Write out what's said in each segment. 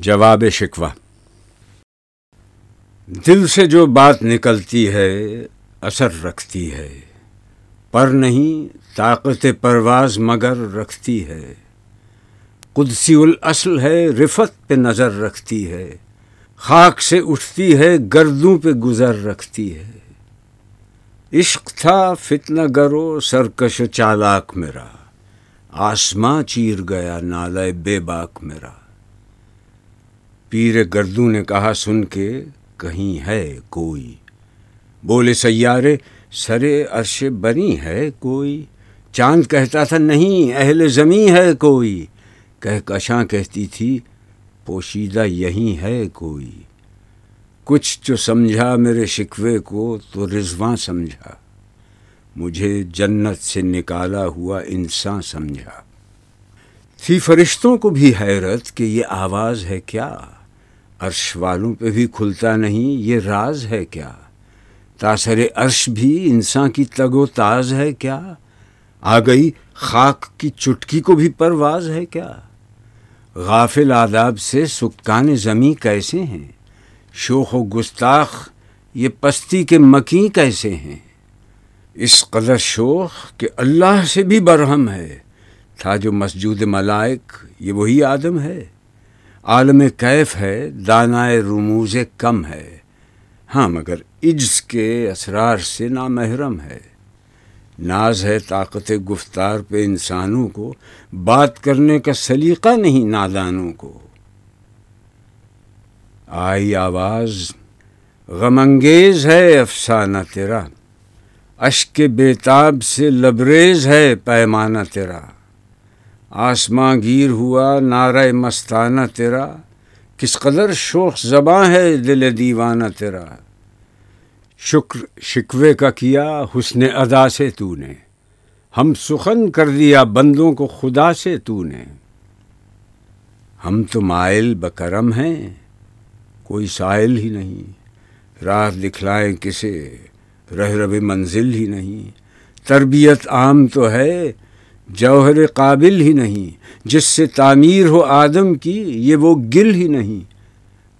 جواب شکوہ۔ دل سے جو بات نکلتی ہے، اثر رکھتی ہے۔ پر نہیں، طاقت پرواز مگر رکھتی ہے۔ قدسی الاصل ہے، رفت پہ نظر رکھتی ہے۔ خاک سے اٹھتی ہے، گردوں پہ گزر رکھتی ہے۔ عشق تھا، فتنہ گرو، سرکش چالاک میرا۔ آسماں چیر گیا نالے بے باک میرا۔ پیر گردوں نے کہا، سن کے کہیں ہے کوئی؟ بولے، سیارے سرے عرش بنی ہے کوئی؟ چاند کہتا تھا، نہیں، اہل زمیں ہے کوئی؟ کہہ کشاں کہتی تھی، پوشیدہ یہیں ہے کوئی؟ کچھ جو سمجھا میرے شکوے کو، تو رضواں سمجھا۔ مجھے جنت سے نکالا ہوا انسان سمجھا۔ تھی فرشتوں کو بھی حیرت کہ یہ آواز ہے کیا؟ عرش والوں پہ بھی کھلتا نہیں، یہ راز ہے کیا؟ تاثر عرش بھی انسان کی تگ و تاز ہے کیا؟ آ گئی خاک کی چٹکی کو بھی پرواز ہے کیا؟ غافل آداب سے سکان زمیں کیسے ہیں؟ شوخ و گستاخ، یہ پستی کے مکیں کیسے ہیں؟ اس قدر شوخ کہ اللہ سے بھی برہم ہے، تھا جو مسجود ملائک، یہ وہی آدم ہے۔ عالم کیف ہے، دانائے رموز کم ہے۔ ہاں مگر عجز کے اسرار سے نامحرم ہے۔ ناز ہے طاقت گفتار پہ انسانوں کو، بات کرنے کا سلیقہ نہیں نادانوں کو۔ آئی آواز، غم انگیز ہے افسانہ تیرا۔ اشک بےتاب سے لبریز ہے پیمانہ تیرا۔ آسماں گیر ہوا، نعرہ مستانہ تیرا۔ کس قدر شوخ زباں ہے دل دیوانہ تیرا۔ شکر شکوے کا کیا حسن ادا سے تو نے ہم سخن کر دیا بندوں کو خدا سے تو نے ہم تو مائل بکرم ہیں، کوئی سائل ہی نہیں۔ راہ دکھلائیں کسے، رہ رب منزل ہی نہیں۔ تربیت عام تو ہے جوہر قابل ہی نہیں، جس سے تعمیر ہو آدم کی، یہ وہ گل ہی نہیں۔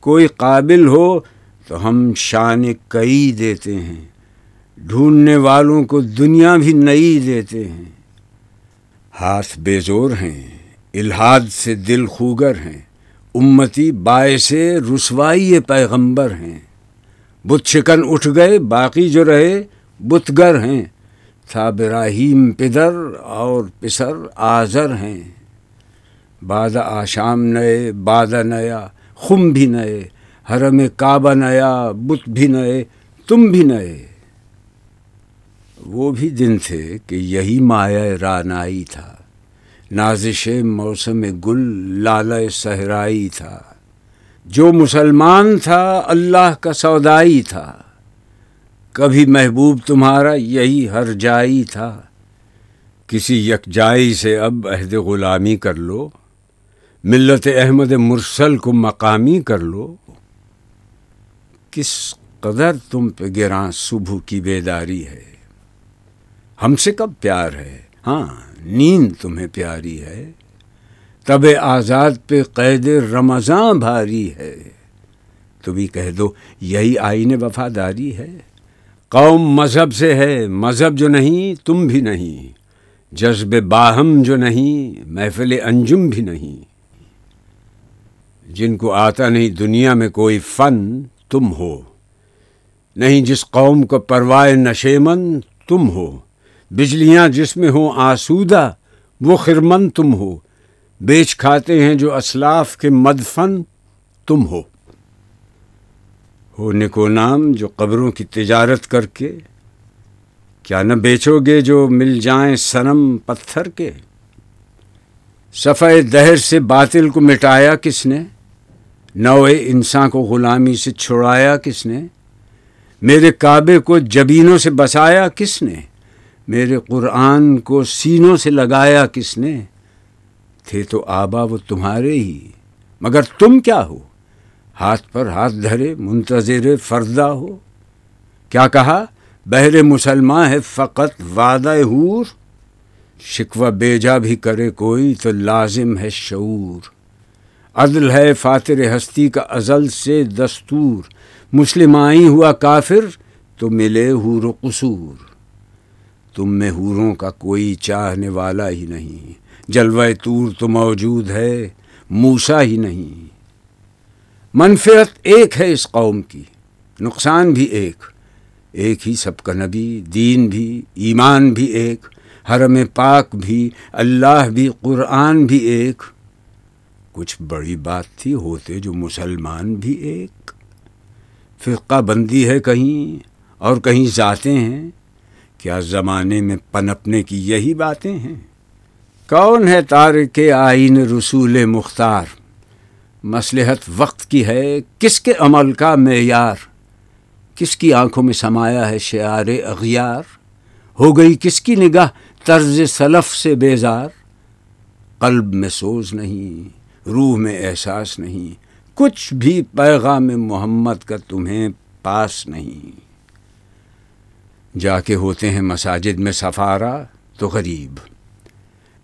کوئی قابل ہو تو ہم شان کئی دیتے ہیں۔ ڈھونڈنے والوں کو دنیا بھی نئی دیتے ہیں۔ ہاتھ بے زور ہیں، الہاد سے دل خوگر ہیں۔ امتی باعث رسوائی پیغمبر ہیں۔ بت شکن اٹھ گئے، باقی جو رہے بتگر ہیں۔ تھا براہیم پدر اور پسر آزر ہیں۔ باد آشام نئے بادہ نیا، خم بھی نئے، حرم کعبہ نیا، بت بھی نئے، تم بھی نئے۔ وہ بھی دن تھے کہ یہی مایا رانائی تھا۔ نازش موسم گل لال صحرائی تھا۔ جو مسلمان تھا، اللہ کا سودائی تھا۔ کبھی محبوب تمہارا یہی ہر جائی تھا۔ کسی یکجائی سے اب عہد غلامی کر لو۔ ملت احمد مرسل کو مقامی کر لو۔ کس قدر تم پہ گراں صبح کی بیداری ہے۔ ہم سے کب پیار ہے؟ ہاں نیند تمہیں پیاری ہے۔ تب آزاد پہ قید رمضان بھاری ہے۔ تو بھی کہہ دو، یہی آئین وفاداری ہے۔ قوم مذہب سے ہے، مذہب جو نہیں، تم بھی نہیں۔ جذب باہم جو نہیں، محفل انجم بھی نہیں۔ جن کو آتا نہیں دنیا میں کوئی فن، تم ہو۔ نہیں جس قوم کو پروائے نشیمن تم ہو۔ بجلیاں جس میں ہوں آسودہ، وہ خرمن تم ہو۔ بیچ کھاتے ہیں جو اسلاف کے مدفن، تم ہو۔ ہو نکو نام، جو قبروں کی تجارت کر کے۔ کیا نہ بیچو گے جو مل جائیں سنم پتھر کے۔ صفحہ دہر سے باطل کو مٹایا کس نے؟ نوے انسان کو غلامی سے چھڑایا کس نے؟ میرے کعبے کو جبینوں سے بسایا کس نے؟ میرے قرآن کو سینوں سے لگایا کس نے؟ تھے تو آبا وہ تمہارے ہی، مگر تم کیا ہو؟ ہاتھ پر ہاتھ دھرے، منتظر فردہ ہو۔ کیا کہا؟ بہر مسلمان ہے فقط وعدہ حور۔ شکوہ بیجا بھی کرے کوئی تو لازم ہے شعور۔ عدل ہے فاتر ہستی کا ازل سے دستور۔ مسلم آئی ہوا کافر تو ملے حور و قصور۔ تم میں حوروں کا کوئی چاہنے والا ہی نہیں۔ جلوہ تور تو موجود ہے موسا ہی نہیں۔ منفیت ایک ہے اس قوم کی، نقصان بھی ایک۔ ایک ہی سب کا نبی، دین بھی، ایمان بھی ایک۔ حرم پاک بھی، اللہ بھی، قرآن بھی ایک۔ کچھ بڑی بات تھی، ہوتے جو مسلمان بھی ایک۔ فرقہ بندی ہے کہیں اور کہیں ذاتیں ہیں۔ کیا زمانے میں پنپنے کی یہی باتیں ہیں؟ کون ہے تارک آئین رسول مختار؟ مصلحت وقت کی ہے، کس کے عمل کا معیار؟ کس کی آنکھوں میں سمایا ہے شعار اغیار؟ ہو گئی کس کی نگاہ طرز سلف سے بیزار؟ قلب میں سوز نہیں، روح میں احساس نہیں، کچھ بھی پیغام محمد کا تمہیں پاس نہیں۔ جا کے ہوتے ہیں مساجد میں سفارا تو غریب۔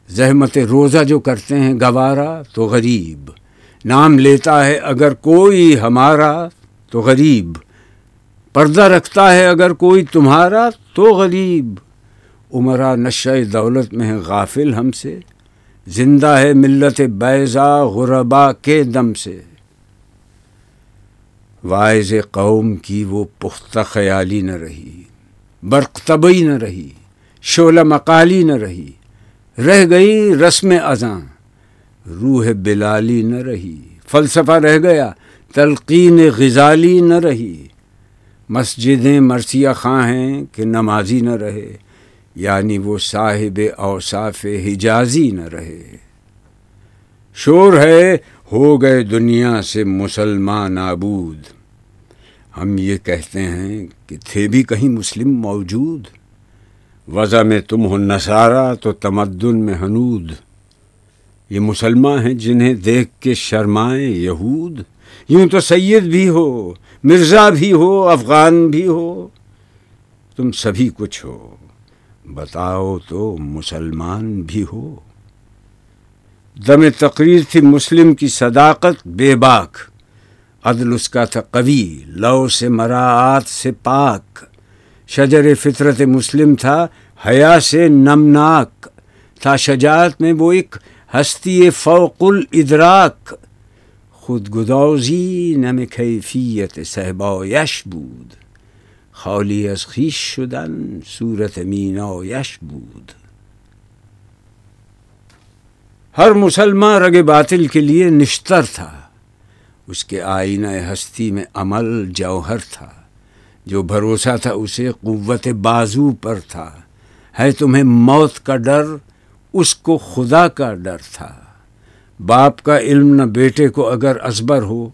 زحمت روزہ جو کرتے ہیں گوارا تو غریب۔ نام لیتا ہے اگر کوئی ہمارا تو غریب۔ پردہ رکھتا ہے اگر کوئی تمہارا تو غریب۔ عمرہ نشہ دولت میں ہے غافل ہم سے۔ زندہ ہے ملت بیضا غربا کے دم سے۔ وائز قوم کی وہ پختہ خیالی نہ رہی۔ برق طبی نہ رہی۔ شعلہ مقالی نہ رہی۔ رہ گئی رسم ازاں روح بلالی نہ رہی۔ فلسفہ رہ گیا، تلقین غزالی نہ رہی۔ مسجدیں مرثیہ خاں ہیں کہ نمازی نہ رہے یعنی وہ صاحب اوصاف حجازی نہ رہے۔ شور ہے، ہو گئے دنیا سے مسلمان آبود ہم یہ کہتے ہیں کہ تھے بھی کہیں مسلم موجود۔ وضع میں تم ہو نصارہ، تو تمدن میں حنود۔ یہ مسلمان ہیں جنہیں دیکھ کے شرمائیں یہود۔ یوں تو سید بھی ہو، مرزا بھی ہو، افغان بھی ہو۔ تم سبھی کچھ ہو، بتاؤ تو مسلمان بھی ہو۔ دم تقریر تھی مسلم کی صداقت، بے باک۔ عدل اس کا تھا قوی، لو سے مراعات سے پاک۔ شجر فطرت مسلم تھا، حیا سے نمناک۔ تھا شجاعت میں وہ ایک ہستی فوق الادراک. خودگدازی نم کیفیت صحبا یش بود. خالی از خیش شدن صورت مینایش بود. ہر مسلمان رگ باطل کے لیے نشتر تھا. اس کے آئینہ ہستی میں عمل جوہر تھا. جو بھروسہ تھا اسے قوت بازو پر تھا. ہے تمہیں موت کا ڈر اس کو خدا کا ڈر تھا۔ باپ کا علم نہ بیٹے کو اگر ازبر ہو،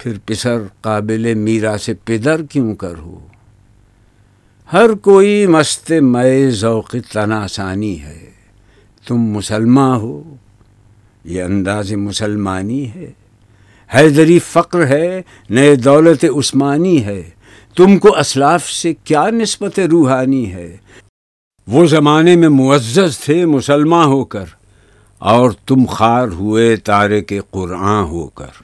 پھر پسر قابل میرا سے پدر کیوں کر ہو؟ ہر کوئی مست مئے ذوق تناسانی ہے۔ تم مسلمان ہو، یہ انداز مسلمانی ہے۔ حیدری فقر ہے، نئے دولت عثمانی ہے۔ تم کو اسلاف سے کیا نسبت روحانی ہے؟ وہ زمانے میں معزز تھے مسلمان ہو کر، اور تم خار ہوئے تارے کے قرآن ہو کر۔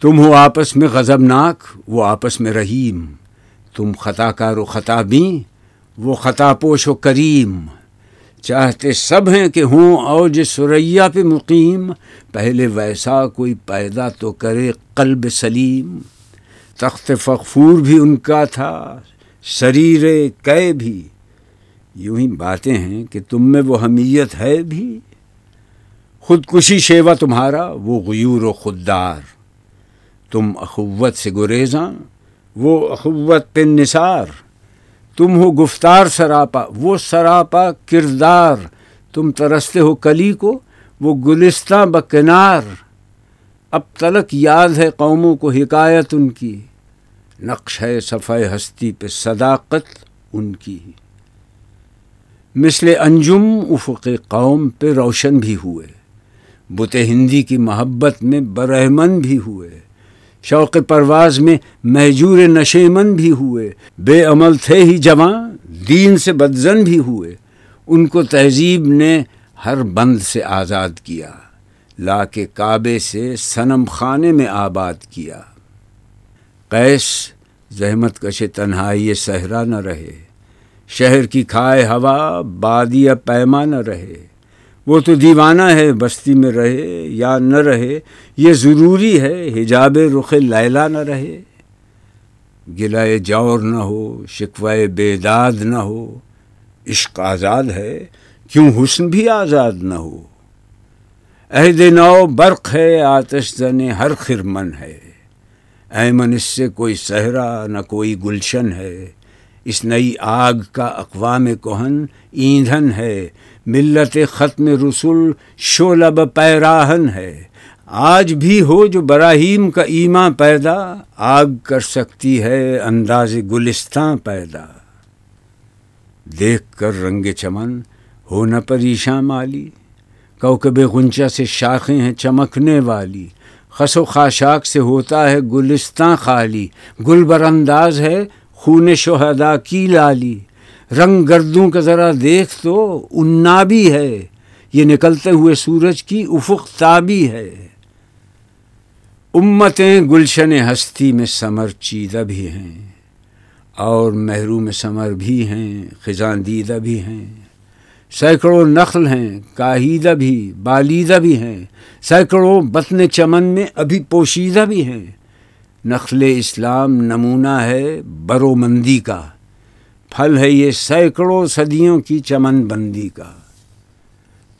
تم ہو آپس میں غضبناک، وہ آپس میں رحیم۔ تم خطا کار و خطا بیں وہ خطا پوش و کریم۔ چاہتے سب ہیں کہ ہوں اوج سریا پہ مقیم، پہلے ویسا کوئی پیدا تو کرے قلب سلیم۔ تخت فخفور بھی ان کا تھا شریر کئے بھی۔ یوں ہی باتیں ہیں کہ تم میں وہ حمیت ہے بھی۔ خودکشی شیوا تمہارا، وہ غیور و خوددار۔ تم اخوت سے گریزاں، وہ اخوت پہ نثار۔ تم ہو گفتار سراپا، وہ سراپا کردار۔ تم ترستے ہو کلی کو، وہ گلستہ بکنار۔ اب تلک یاد ہے قوموں کو حکایت ان کی۔ نقش ہے صفحہ ہستی پہ صداقت ان کی۔ مثل انجم افق قوم پہ روشن بھی ہوئے۔ بت ہندی کی محبت میں برہمن بھی ہوئے۔ شوق پرواز میں محجور نشیمن بھی ہوئے۔ بے عمل تھے ہی جواں دین سے بدزن بھی ہوئے۔ ان کو تہذیب نے ہر بند سے آزاد کیا۔ لا کے کعبے سے صنم خانے میں آباد کیا۔ قیس، زحمت کش تنہائی صحرا نہ رہے۔ شہر کی کھائے ہوا بادیا پیما نہ رہے۔ وہ تو دیوانہ ہے، بستی میں رہے یا نہ رہے، یہ ضروری ہے، حجاب رخ لیلا نہ رہے۔ گلائے جور نہ ہو شکوائے بیداد نہ ہو۔ عشق آزاد ہے، کیوں حسن بھی آزاد نہ ہو؟ عہد نو برق ہے، آتش زن ہر خرمن ہے۔ ایمن اس سے کوئی صحرا، نہ کوئی گلشن ہے۔ اس نئی آگ کا اقوام کوہن ایندھن ہے۔ ملت ختم رسول شولب پیراہن ہے۔ آج بھی ہو جو براہیم کا ایماں پیدا، آگ کر سکتی ہے انداز گلستان پیدا۔ دیکھ کر رنگ چمن، ہو نہ پریشاں مالی۔ کوکب غنچہ سے شاخیں ہیں چمکنے والی۔ خس و خاشاک سے ہوتا ہے گلستان خالی۔ گل بر انداز ہے خون شہدا کی لالی۔ رنگ گردوں کا ذرا دیکھ تو انا بھی ہے۔ یہ نکلتے ہوئے سورج کی افق تابی ہے۔ امتیں گلشن ہستی میں سمر چیدہ بھی ہیں۔ اور محروم سمر بھی ہیں خزان دیدہ بھی ہیں۔ سینکڑوں نخل ہیں، کاہیدہ بھی، بالیدہ بھی ہیں۔ سینکڑوں بطن چمن میں ابھی پوشیدہ بھی ہیں۔ نخل اسلام نمونہ ہے برو مندی کا۔ پھل ہے یہ سینکڑوں صدیوں کی چمن بندی کا۔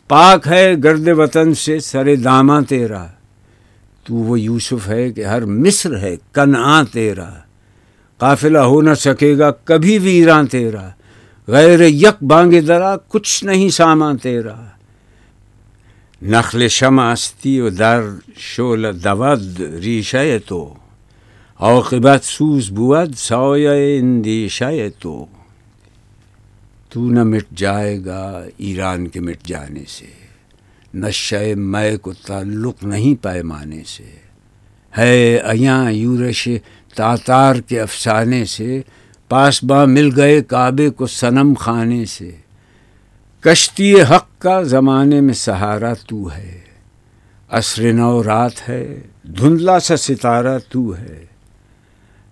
پاک ہے گرد وطن سے سر داماں تیرا۔ تو وہ یوسف ہے کہ ہر مصر ہے کنعاں تیرا۔ قافلہ ہو نہ سکے گا کبھی ویراں تیرا۔ غیر یک بانگ درا کچھ نہیں سامان تیرا۔ نخل شماستی و در شول دود ریشہ تو۔ عاقبت سوز بود سایہ اندیشہ تو۔ تو نہ مٹ جائے گا ایران کے مٹ جانے سے۔ نشہ میں کو تعلق نہیں پیمانے سے۔ ہے ایاں یورش تاتار کے افسانے سے۔ پاس با مل گئے کعبے کو صنم خانے سے۔ کشتی حق کا زمانے میں سہارا تو ہے۔ عصر نو رات ہے، دھندلا سا ستارہ تو ہے۔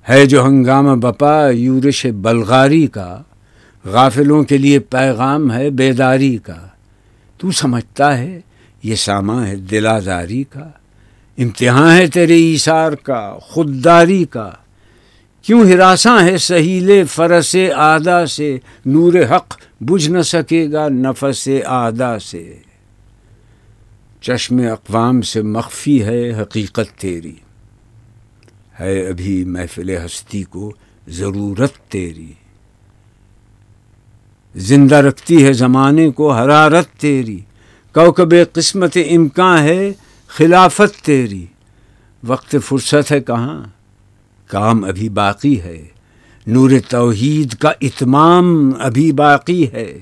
ہے جو ہنگامہ بپا یورش بلغاری کا، غافلوں کے لیے پیغام ہے بیداری کا۔ تو سمجھتا ہے یہ ساما ہے دلازاری کا۔ امتحان ہے تیرے ایثار کا، خودداری کا۔ کیوں ہراساں ہے سہیل فرس آدا سے؟ نور حق بجھ نہ سکے گا نفس آدا سے۔ چشم اقوام سے مخفی ہے حقیقت تیری۔ ہے ابھی محفل ہستی کو ضرورت تیری۔ زندہ رکھتی ہے زمانے کو حرارت تیری۔ کوکب قسمت امکان ہے خلافت تیری۔ وقت فرصت ہے کہاں؟ کام ابھی باقی ہے۔ نور توحید کا اتمام ابھی باقی ہے۔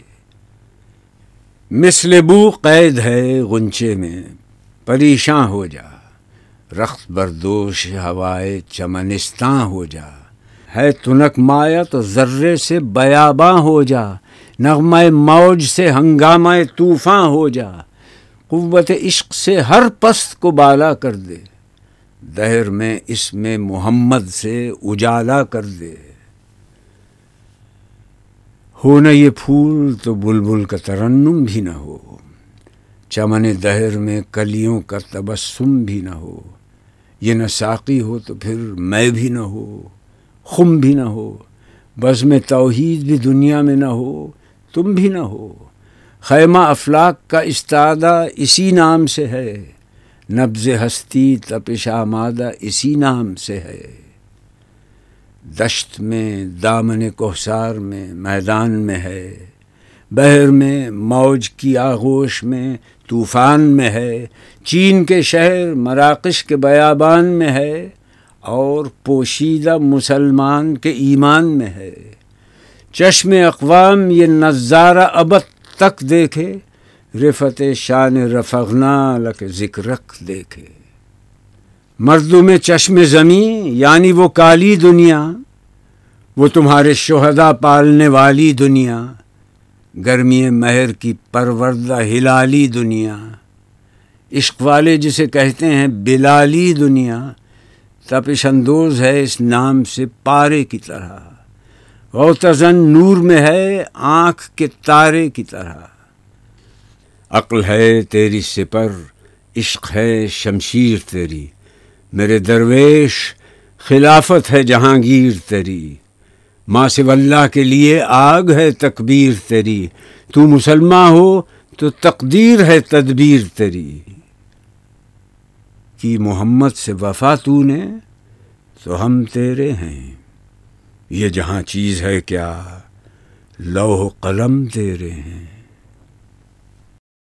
مثل بو قید ہے غنچے میں، پریشاں ہو جا۔ رخت بردوش ہوائے چمنستان ہو جا۔ ہے تنک مایا تو ذرے سے بیاباں ہو جا۔ نغمہ موج سے ہنگامہ طوفاں ہو جا۔ قوت عشق سے ہر پست کو بالا کر دے۔ دہر میں اس میں محمد سے اجالا کر دے۔ ہو نہ یہ پھول تو بلبل کا ترنم بھی نہ ہو۔ چمن دہر میں کلیوں کا تبسم بھی نہ ہو۔ یہ نہ ساقی ہو تو پھر میں بھی نہ ہو، خم بھی نہ ہو بز میں توحید بھی دنیا میں نہ ہو، تم بھی نہ ہو۔ خیمہ افلاق کا استادہ اسی نام سے ہے نبز ہستی تپش آمادہ اسی نام سے ہے۔ دشت میں، دامن کوہسار میں، میدان میں ہے۔ بحر میں، موج کی آغوش میں، طوفان میں ہے، چین کے شہر مراکش کے بیابان میں ہے، اور پوشیدہ مسلمان کے ایمان میں ہے۔ چشم اقوام یہ نظارہ ابد تک دیکھے، رفت شان رفغنا لک ذکرک دیکھے۔ مردوں میں چشم زمیں یعنی وہ کالی دنیا، وہ تمہارے شہدا پالنے والی دنیا۔ گرمی مہر کی پروردہ ہلالی دنیا۔ عشق والے جسے کہتے ہیں بلالی دنیا۔ تپش اندوز ہے اس نام سے پارے کی طرح۔ غوتزن نور میں ہے آنکھ کے تارے کی طرح۔ عقل ہے تیری سپر، عشق ہے شمشیر تیری۔ میرے درویش، خلافت ہے جہانگیر تیری۔ ماں سے اللہ کے لیے آگ ہے تکبیر تیری۔ تو مسلمان ہو تو تقدیر ہے تدبیر تیری۔ کی محمد سے وفا تو نے، تو ہم تیرے ہیں۔ یہ جہاں چیز ہے کیا لوہ قلم تیرے ہیں۔